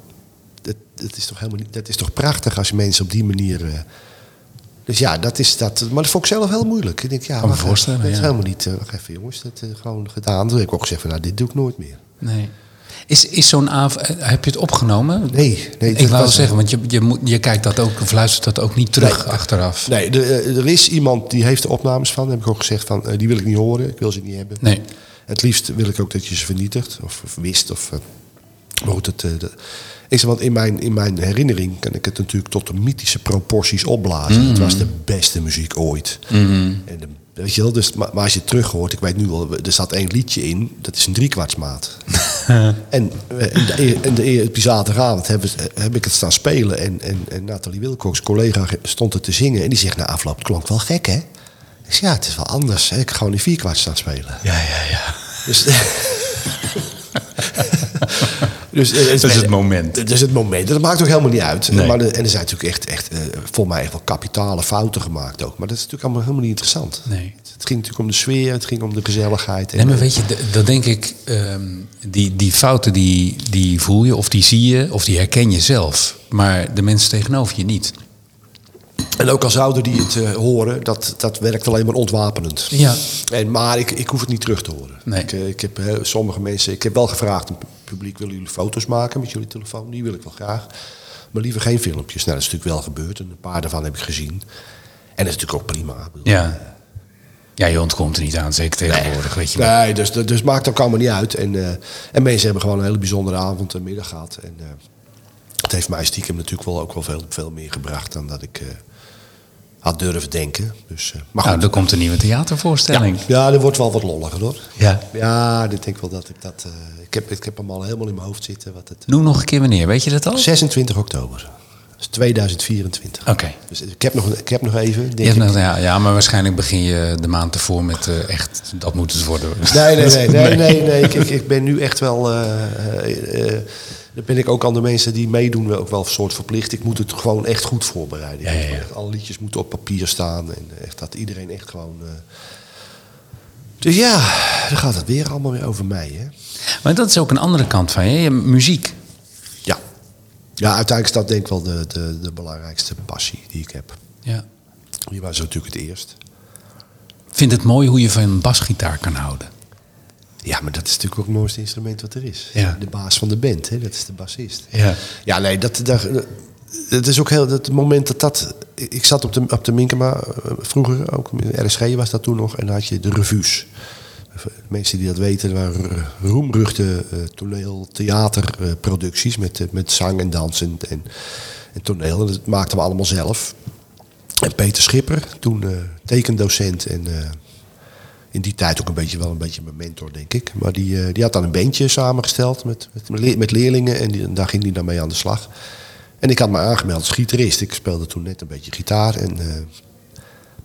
dat, dat is toch helemaal niet, dat is toch prachtig als je mensen op die manier. eh, dus ja, dat is dat. Maar dat vond ik zelf heel moeilijk. Ik denk, ja, wacht voorstellen, Dat is ja. helemaal niet. eh, wacht even, jongens, dat gewoon gedaan. Toen heb ik ook gezegd van nou, dit doe ik nooit meer. Nee. Is, is zo'n avond, heb je het opgenomen? Nee, nee. ik wou zeggen, want je, je, moet, je kijkt dat ook, of luistert dat ook niet terug Nee. achteraf. Nee, de, eh, er is iemand die heeft er opnames van. Heb ik ook gezegd van, die wil ik niet horen. Ik wil ze niet hebben. Nee. Het liefst wil ik ook dat je ze vernietigt of, of wist. Of, eh, maar goed, het, eh, de, ik zeg, want in mijn, in mijn herinnering kan ik het natuurlijk tot de mythische proporties opblazen. Het was de beste muziek ooit. En de, weet je wel, dus, maar, maar als je het terug hoort, ik weet nu al, er staat één liedje in, dat is een driekwartsmaat. en eh, in de, in de, op die zaterdagavond heb, heb ik het staan spelen en, en, en Nathalie Wilcox, collega, stond het te zingen. En die zegt na afloop, het klonk wel gek hè? Ik zeg, ja, het is wel anders. hè. Ik ga gewoon in vierkwart staan spelen. Ja, ja, ja. Dus, dus, eh, Dat is het moment. Dat is het moment. Dat maakt ook helemaal niet uit. Nee. Maar de- en er zijn natuurlijk echt, echt eh, voor mij echt wel kapitale fouten gemaakt ook. Maar dat is natuurlijk allemaal helemaal niet interessant. Nee. Het ging natuurlijk om de sfeer, het ging om de gezelligheid. En, Nee, maar weet je, dat denk ik, ehm, die, die fouten die, die voel je, of die zie je, of die herken je zelf. Maar de mensen tegenover je niet. En ook al zouden die het eh, horen, dat, dat werkt alleen maar ontwapenend. Ja. En, maar ik, ik hoef het niet terug te horen. Nee. Ik, eh, ik heb eh, sommige mensen, ik heb wel gevraagd publiek, willen jullie foto's maken met jullie telefoon? Die wil ik wel graag. Maar liever geen filmpjes. Nou, dat is natuurlijk wel gebeurd. En een paar daarvan heb ik gezien. En dat is natuurlijk ook prima. Ik bedoel, Ja. Ja, je ontkomt er niet aan, zeker tegenwoordig, weet je wel. Nee, dus, dus het maakt ook allemaal niet uit. En, eh, en mensen hebben gewoon een hele bijzondere avond en middag gehad. En eh, het heeft mij stiekem natuurlijk wel ook wel veel, veel meer gebracht dan dat ik eh, had durven denken. Dus, eh, maar Nou, er komt een nieuwe theatervoorstelling. Ja, dat wordt wel wat lolliger hoor. Ja. Ja, ik denk wel dat ik dat... eh, ik, heb, ik heb hem al helemaal in mijn hoofd zitten. Wat het, Noem nog een keer wanneer, weet je dat al? 26 oktober. Dat is 2024. Oké. Dus ik heb nog, ik heb nog even, Je denk nog- ja, ja, maar waarschijnlijk begin je de maand ervoor met eh, echt, dat moet het worden. Nee, nee, nee, nee, nee, nee. Ik, ik, ik ben nu echt wel. eh, dan ben ik ook aan de mensen die meedoen wel ook wel een soort verplicht. Ik moet het gewoon echt goed voorbereiden. Ja, Alle liedjes moeten op papier staan en echt dat iedereen echt gewoon. Dus ja, dan gaat het weer allemaal weer over mij, hè? Maar dat is ook een andere kant van je, muziek. Ja. Uiteindelijk is dat denk ik wel de, de, de belangrijkste passie die ik heb. Ja. Die was natuurlijk het eerst. Vind het mooi hoe je van een basgitaar kan houden. Ja, maar dat is natuurlijk ook het mooiste instrument wat er is. Ja. De baas van de band, hè? dat is de bassist. Ja. Ja, nee, dat, dat, het is ook heel. Het moment dat dat. Ik zat op de, op de Minkema eh, vroeger, ook RSG was dat toen nog, en dan had je de revues. Mensen die dat weten, waren roemruchte eh, toneel, theaterproducties met, eh, met zang en dans en, en, toneel. En dat maakten we allemaal zelf. En Peter Schipper, toen eh, tekendocent en in die tijd ook een beetje wel een beetje mijn mentor, denk ik. Maar die, die had dan een bandje samengesteld met, met, le- met leerlingen en, daar ging hij dan mee aan de slag. En ik had me aangemeld als gitarist. Ik speelde toen net een beetje gitaar. En,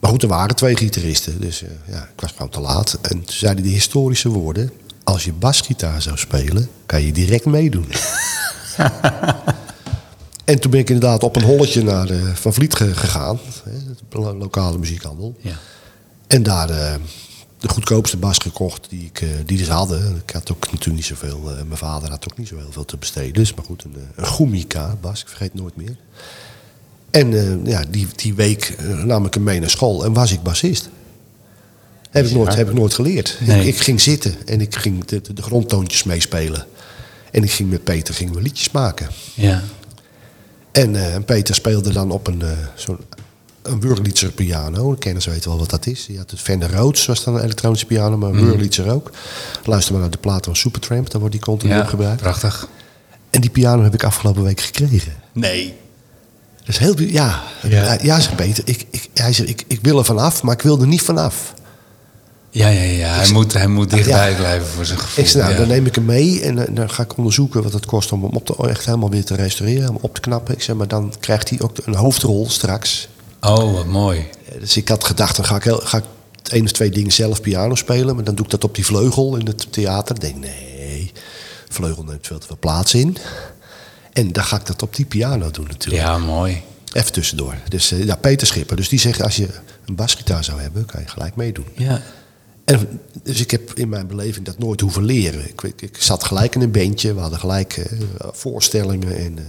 maar goed, er waren twee gitaristen, dus eh, ja, ik was gewoon te laat. En toen zeiden die historische woorden: als je basgitaar zou spelen, kan je direct meedoen. en toen ben ik inderdaad op een holletje naar eh, Van Vliet ge- gegaan, hè, de lokale muziekhandel. Ja. En daar eh, de goedkoopste bas gekocht die, ik, die ze hadden. Ik had ook natuurlijk niet zoveel. mijn vader had ook niet zo heel veel te besteden. Dus, maar goed, een, een Gumika bas, ik vergeet het nooit meer. En eh, ja, die, die week eh, nam ik hem mee naar school en was ik bassist. Heb ik nooit, heb ik nooit geleerd. Nee. Ik, ik ging zitten en ik ging de, de, de grondtoontjes meespelen. En ik ging met Peter gingen we liedjes maken. Ja. En, eh, en Peter speelde dan op een, eh, zo'n een Wurlitzer piano. De kenners weten wel wat dat is. Die had het Fender Rhodes, was dan een elektronische piano, maar een Wurlitzer ook. Luister maar naar de plaat van Supertramp, daar wordt die continu ja, gebruikt. prachtig. En die piano heb ik afgelopen week gekregen. Nee. Dat is heel... Ja, Ja. ja. ja zegt Peter. Ik, ik, hij zegt, ik, ik wil er vanaf, maar ik wil er niet vanaf. Ja, ja, ja. Hij moet, hij moet dichtbij Ja. blijven voor zijn gevoel. Ik zei, nou, ja. dan neem ik hem mee en eh, dan ga ik onderzoeken wat het kost om hem op te, echt helemaal weer te restaureren, om op te knappen. Ik zeg, maar dan krijgt hij ook een hoofdrol straks. Oh, wat mooi. Eh, Dus ik had gedacht, dan ga ik, heel, ga ik het één of twee dingen zelf piano spelen. Maar dan doe ik dat op die vleugel in het theater. Ik denk, nee, vleugel neemt veel te veel plaats in. En dan ga ik dat op die piano doen natuurlijk. Ja, mooi. Even tussendoor. Dus eh, ja, Peter Schipper. Dus die zegt, als je een basgitaar zou hebben, kan je gelijk meedoen. Ja. En, dus ik heb in mijn beleving dat nooit hoeven leren. Ik, ik, ik zat gelijk in een bandje. We hadden gelijk eh, voorstellingen. En, eh,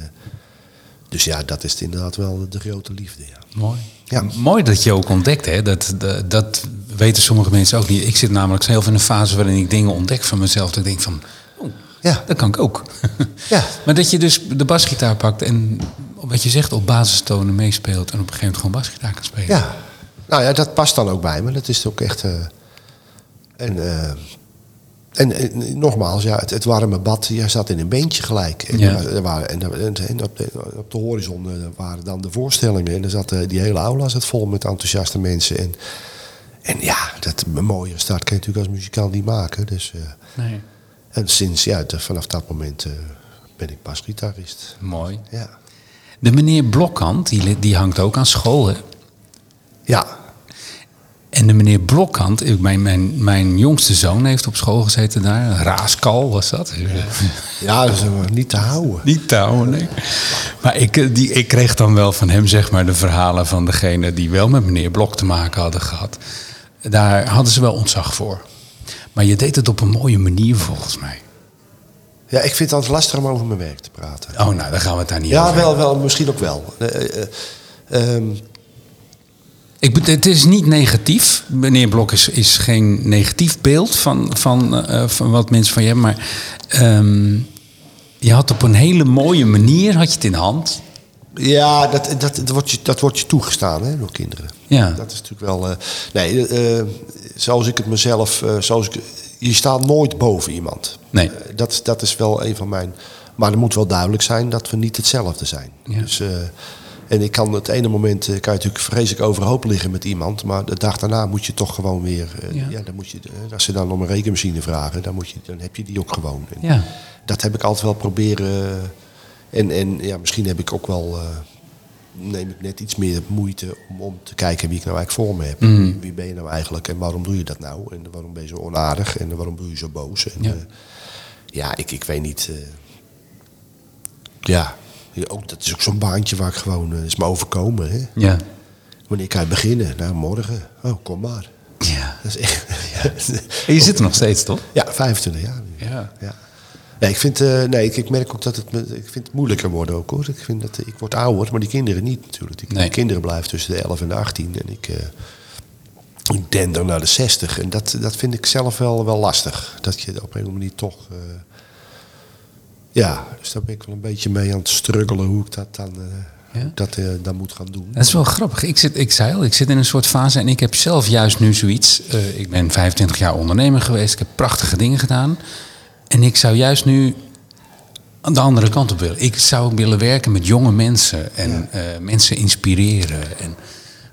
dus ja, dat is inderdaad wel de grote liefde. Ja. Mooi. Ja. Mooi dat je ook ontdekt, hè? Dat, dat, dat weten sommige mensen ook niet. Ik zit namelijk zelf in een fase waarin ik dingen ontdek van mezelf. Dat ik denk van, Ja. dat kan ik ook. Ja. maar dat je dus de basgitaar pakt en wat je zegt op basistonen meespeelt en op een gegeven moment gewoon basgitaar kan spelen. Ja, nou ja, dat past dan ook bij me. Dat is ook echt. eh, en, eh, en, en nogmaals, ja, het, het warme bad, je zat in een beentje gelijk. En, Ja. er waren, en, en, op, de, op de horizon eh, waren dan de voorstellingen. En er zat, die hele aula zat vol met enthousiaste mensen. En, en ja, dat, een mooie start kan je natuurlijk als muzikant niet maken. Dus, Nee. En sinds, ja, vanaf dat moment eh, ben ik basgitarist. Mooi. Ja. De meneer Blokkant, die, die hangt ook aan school, hè? Ja, En de meneer Blokkant, mijn, mijn, mijn jongste zoon heeft op school gezeten daar. Raaskal was dat. ja dat is niet te houden. Niet touwen, nee. Maar ik, eh, die, ik kreeg dan wel van hem zeg maar, de verhalen van degene die wel met meneer Blok te maken hadden gehad. Daar hadden ze wel ontzag voor. Maar je deed het op een mooie manier volgens mij. Ja, ik vind het altijd lastig om over mijn werk te praten. Oh, nou, dan gaan we het daar niet Ja, over wel, wel, misschien ook wel. Eh, eh, ehm, Ik, het is niet negatief. Meneer Blok is, is geen negatief beeld van, van, eh, van wat mensen van je hebben. Maar ehm, je had op een hele mooie manier had je het in de hand. Ja, dat, dat, dat, wordt, je, dat wordt je toegestaan hè, door kinderen. Ja. Dat is natuurlijk wel... eh, nee, eh, zoals ik het mezelf... eh, zoals ik, je staat nooit boven iemand. Nee. Dat, dat is wel een van mijn... Maar er moet wel duidelijk zijn dat we niet hetzelfde zijn. Ja. Dus, en ik kan het ene moment... kan je natuurlijk vreselijk overhoop liggen met iemand... maar de dag daarna moet je toch gewoon weer... Ja. ja. dan moet je, als ze dan om een rekenmachine vragen... dan, moet je, dan heb je die ook gewoon. En Ja. Dat heb ik altijd wel proberen... En, en ja, misschien heb ik ook wel... eh, neem ik net iets meer moeite om, om te kijken wie ik nou eigenlijk voor me heb. Mhm. Wie ben je nou eigenlijk en waarom doe je dat nou? En waarom ben je zo onaardig en waarom doe je zo boos? En, Ja. ja, ja ik, ik weet niet. eh, ja, Ja, ook, dat is ook zo'n baantje waar ik gewoon... eh, is me overkomen. Hè? Ja. Wanneer kan je beginnen? Nou, morgen. Oh, kom maar. ja. Dat is echt... En je zit er nog steeds, toch? Ja, 25 jaar nu. Ja. Ja. Nee, ik, vind, eh, nee ik, ik merk ook dat het, ik vind het moeilijker worden ook hoor. Ik, vind dat, ik word ouder, maar die kinderen niet natuurlijk. Die Nee. kinderen blijven tussen de 11 en de 18. En ik, eh ik dender naar de 60. En dat, dat vind ik zelf wel, wel lastig. Dat je op een of andere manier toch... eh, ja, dus daar ben ik wel een beetje mee aan het struggelen hoe ik dat dan, eh, Ja? dat, eh, dan moet gaan doen. Dat is wel grappig. Ik, zit, ik zei al, ik zit in een soort fase en ik heb zelf juist nu zoiets. eh, ik ben 25 jaar ondernemer geweest. Ik heb prachtige dingen gedaan. En ik zou juist nu aan de andere kant op willen. Ik zou willen werken met jonge mensen en eh, mensen inspireren. En,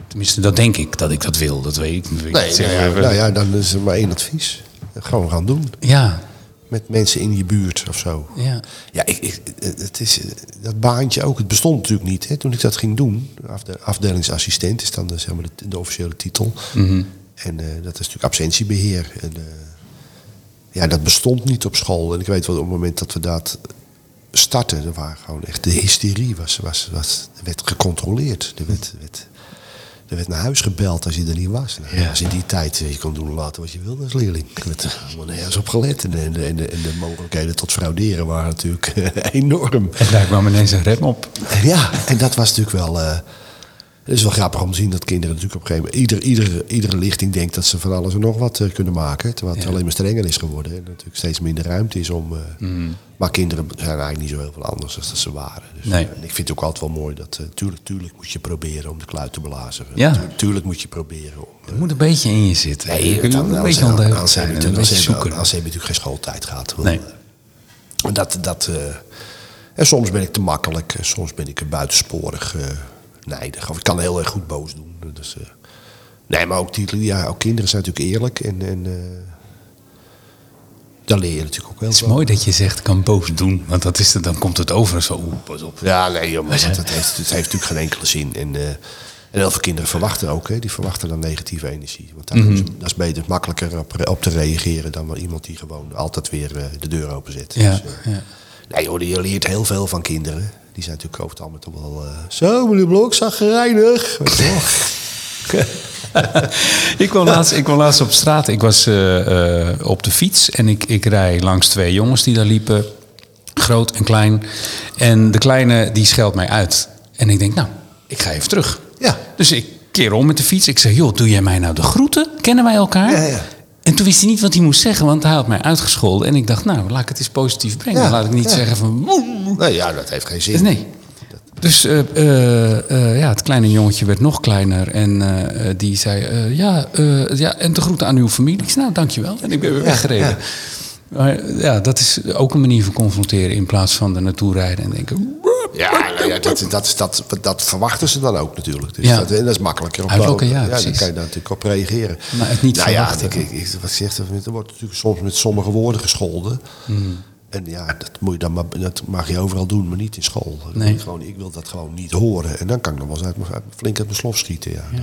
tenminste, dat denk ik dat ik dat wil. Dat weet ik. ik Nee, niet nou ja, nou ja, dan is er maar één advies. Gewoon gaan doen. ja, Met mensen in je buurt of zo. ja. Ja, ik, ik, het is, dat baantje ook, het bestond natuurlijk niet hè, toen ik dat ging doen. Afde- afdelingsassistent is dan de, zeg maar, de, de officiële titel. Mhm. En eh, dat is natuurlijk absentiebeheer. En, eh, ja, dat bestond niet op school. En ik weet wel, op het moment dat we dat startten, er waren gewoon echt de hysterie was, was, was, er werd gecontroleerd. Er werd, werd, er werd naar huis gebeld als je er niet was. Nou, Ja. was in die tijd, eh, je kon doen en laten wat je wilde als leerling. Er werd er helemaal nergens op gelet. En, de- en, de, en, de, en de mogelijkheden tot frauderen waren natuurlijk eh, enorm. En daar kwam ineens een rem op. Ja, en dat was natuurlijk wel. eh, het is wel grappig om te zien dat kinderen natuurlijk op een gegeven moment. Ieder, iedere, iedere lichting denkt dat ze van alles en nog wat eh, kunnen maken. Terwijl het Ja. alleen maar strenger is geworden. En natuurlijk steeds minder ruimte is om. eh, Mm. Maar kinderen zijn eigenlijk niet zo heel veel anders dan dat ze waren. Dus, Nee. eh, ik vind het ook altijd wel mooi dat. tuurlijk, tuurlijk moet je proberen om de kluit te blazen. Ja. Tuurlijk, tuurlijk moet je proberen om. Het moet een beetje in je zitten. je moet een beetje dan zijn. hebben en we Een beetje natuurlijk- zoeken. Als ze natuurlijk geen schooltijd gehad. Nee. En dat, dat, en soms ben ik te makkelijk, en soms ben ik buitensporig nijdig. Of ik kan heel erg goed boos doen. Dus, eh, nee, maar ook, die, ja, ook kinderen zijn natuurlijk eerlijk. En, en eh, daar leer je natuurlijk ook wel Het is van. mooi dat je zegt kan boos doen. Want dat is het, dan komt het over zo. Oeh, pas op. Ja, nee, joh, maar dat, dat heeft, het heeft natuurlijk geen enkele zin. En, en heel veel kinderen verwachten ook, hè, die verwachten dan negatieve energie. Want daar Mhm. is- dat is beter, makkelijker op, op te reageren dan wel iemand die gewoon altijd weer de deur openzet. Ja, Dus, ja. Nee hoor, je leert heel veel van kinderen. Die zijn natuurlijk over het algemeen toch wel... eh, zo, meneer Blok, zagrijnig. Weet je wel. ik, kwam laatst, ik kwam laatst op straat. Ik was eh, eh, op de fiets en ik, ik rij langs twee jongens die daar liepen. Groot en klein. En de kleine die scheldt mij uit. En ik denk, nou, ik ga even terug. Ja. Dus ik keer om met de fiets. Ik zeg, joh, doe jij mij nou de groeten? Kennen wij elkaar? Ja, ja. En toen wist hij niet wat hij moest zeggen, want hij had mij uitgescholden. En ik dacht, nou, laat ik het eens positief brengen. Ja, laat ik niet ja. zeggen van... Nee, ja, dat heeft geen zin. Dus nee. Dus eh, eh, eh, ja, het kleine jongetje werd nog kleiner. En die zei, ja, ja, en de groeten aan uw familie. Ik zei, nou, dankjewel. En ik ben weer weggereden. Ja. Maar ja, dat is ook een manier van confronteren... in plaats van er naartoe rijden en denken... Ja, nou ja dat, dat, dat, dat verwachten ze dan ook natuurlijk. Dus Ja. dat, en dat is makkelijker. Op, Uitlokken, ja, dan precies. kan je daar natuurlijk op reageren. Maar het niet nou ja, verwachten. ik, ik, ik- wat zegt er, wordt natuurlijk soms met sommige woorden gescholden. Hmm. En ja, dat, moet je dan maar, dat mag je overal doen, maar niet in school. Nee. Gewoon, ik wil dat gewoon niet horen. En dan kan ik nog wel eens uit, flink uit mijn slof schieten. Ja. Eh,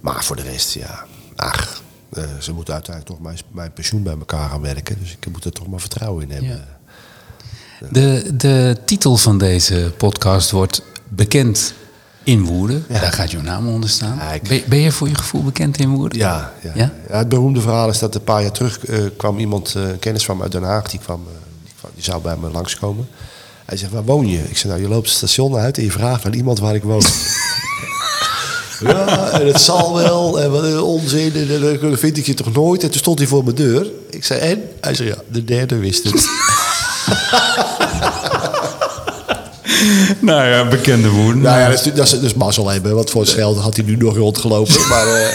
maar voor de rest, ja, ach, eh, ze moeten uiteindelijk toch mijn, mijn pensioen bij elkaar gaan werken. Dus ik moet er toch maar vertrouwen in hebben. Ja. De, de titel van deze podcast wordt Bekend in Woerden. Ja. Daar gaat jouw naam onder staan. Ja, ik- Ben, ben je voor je gevoel bekend in Woerden? Ja, ja. Het beroemde verhaal is dat een paar jaar terug eh, kwam iemand, eh, een kennis van me uit Den Haag, die, kwam, die, kwam- die zou bij me langskomen. Hij zegt, waar woon je? Ik zei, nou, je loopt het station uit en je vraagt aan iemand waar ik woon. Ja, en het zal wel. En wat een onzin. En dan vind ik je toch nooit. En toen stond hij voor mijn deur. Ik zei, en? Hij zei, ja, de derde wist het. nou ja, bekende woorden. nou ja, dat is, dat is, dat is mazzel hebben. Want voor het geld had hij nu nog rondgelopen. Maar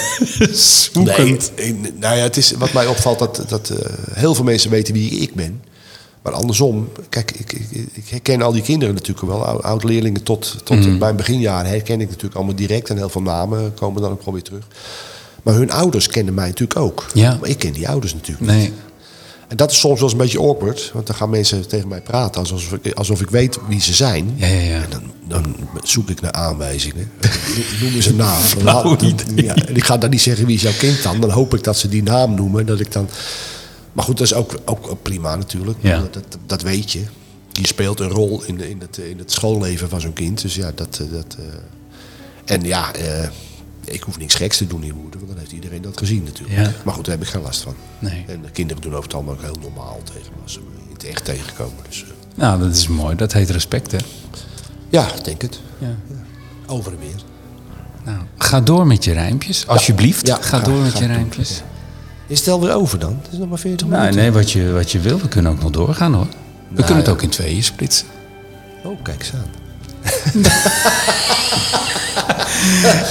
Zoekend. nee, nou ja, het is, wat mij opvalt, dat, dat eh, heel veel mensen weten wie ik ben. Maar andersom, kijk, ik, ik, ik herken al die kinderen natuurlijk wel. ou- Oud-leerlingen tot, tot mijn beginjaren herken ik natuurlijk allemaal direct. En heel veel namen komen dan ook gewoon weer terug. Maar hun ouders kennen mij natuurlijk ook. Ja. Maar ik ken die ouders natuurlijk Nee. niet. En dat is soms wel eens een beetje awkward. Want dan gaan mensen tegen mij praten alsof ik, alsof ik weet wie ze zijn. Ja, ja, ja. En dan, dan zoek ik naar aanwijzingen. Noem eens een naam. Dan haal- idee. ja, en ik ga dan niet zeggen wie is jouw kind dan. Dan hoop ik dat ze die naam noemen. Dat ik dan... Maar goed, dat is ook, ook, prima natuurlijk. Ja. Dat, dat, dat weet je. Je speelt een rol in, in, het, in het schoolleven van zo'n kind. Dus ja, dat... eh, dat eh, en ja, eh, ik hoef niks geks te doen in moeder. Want dan heeft iedereen dat gezien natuurlijk. Ja. Maar goed, daar heb ik geen last van. Nee. En de kinderen doen over het algemeen ook heel normaal tegen me. Als ze me in het echt tegenkomen. Dus Nou, dat is mooi. Dat heet respect, hè? ja, ik denk het. Ja. Over en weer. Nou, ga door met je rijmpjes. Alsjeblieft, Ja, ga door met ga je rijmpjes. Is het alweer over dan? Het is nog maar 40 Nou, minuten. nee, wat je, wat je wil. We kunnen ook nog doorgaan, hoor. We Nou, kunnen het ook in tweeën splitsen. Oh, kijk eens aan.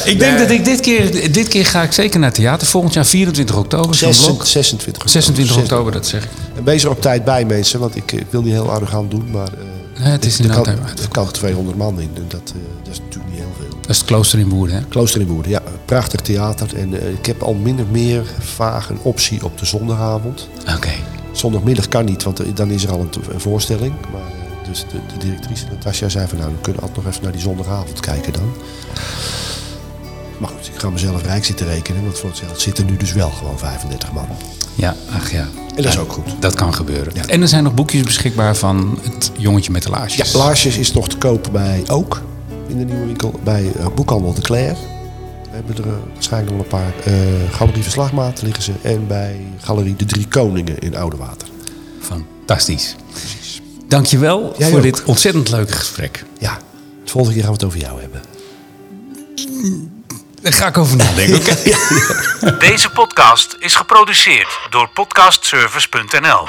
Ik denk dat ik dit keer, dit keer ga ik zeker naar theater. Volgend jaar 24 oktober. Zo'n blok. 26, 26 oktober, dat zeg ik. En wees er op tijd bij, mensen. Want ik, eh, ik wil niet heel arrogant doen, maar... eh, Nee, het is er no kan. Er kan 200 man in. En dat, eh, dat is natuurlijk. Dat is het klooster in Woerden, hè? Klooster in Woerden, ja. Prachtig theater. En eh, ik heb al min of meer vaag een optie op de zondagavond. Oké. Zondagmiddag kan niet, want eh, dan is er al een, te- een voorstelling. Maar, eh, dus de, de directrice Natasja zei van... nou, we kunnen altijd nog even naar die zondagavond kijken dan. Maar goed, ik ga mezelf rijk zitten rekenen. Want voor hetzelfde zitten nu dus wel gewoon 35 man. Ja, ach ja. En dat is ook goed. Dat kan gebeuren. Ja. En er zijn nog boekjes beschikbaar van het jongetje met de laarsjes. Ja, Laarsjes is nog te koop bij Ook. In de nieuwe winkel. Bij eh, Boekhandel de Claire. We hebben er eh, waarschijnlijk nog een paar. eh Galerie Verslagmaat liggen ze. En bij Galerie De Drie Koningen in Oudewater. Fantastisch. Dankjewel Jij voor ook. dit ontzettend leuke gesprek. Ja, de volgende keer gaan we het over jou hebben. Daar ga ik over nadenken. oké? Deze podcast is geproduceerd door podcastservice.nl.